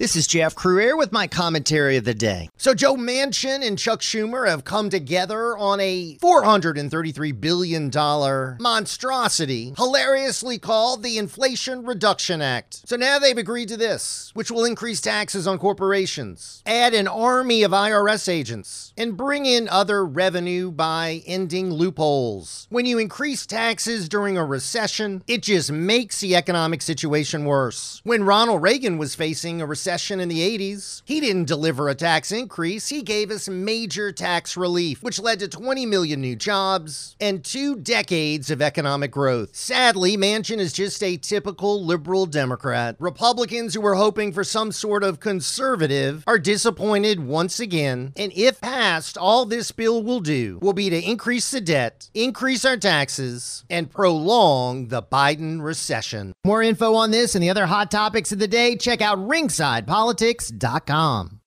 This is Jeff Crouere with my commentary of the day. So, Joe Manchin and Chuck Schumer have come together on a $433 billion monstrosity, hilariously called the Inflation Reduction Act. So now they've agreed to this, which will increase taxes on corporations, add an army of IRS agents, and bring in other revenue by ending loopholes. When you increase taxes during a recession, it just makes the economic situation worse. When Ronald Reagan was facing a recession, recession in the 80s, he didn't deliver a tax increase. He gave us major tax relief, which led to 20 million new jobs and two decades of economic growth. Sadly, Manchin is just a typical liberal Democrat. Republicans who were hoping for some sort of conservative are disappointed once again. And if passed, all this bill will do will be to increase the debt, increase our taxes, and prolong the Biden recession. More info on this and the other hot topics of the day, check out Ringside InsidePolitics.com.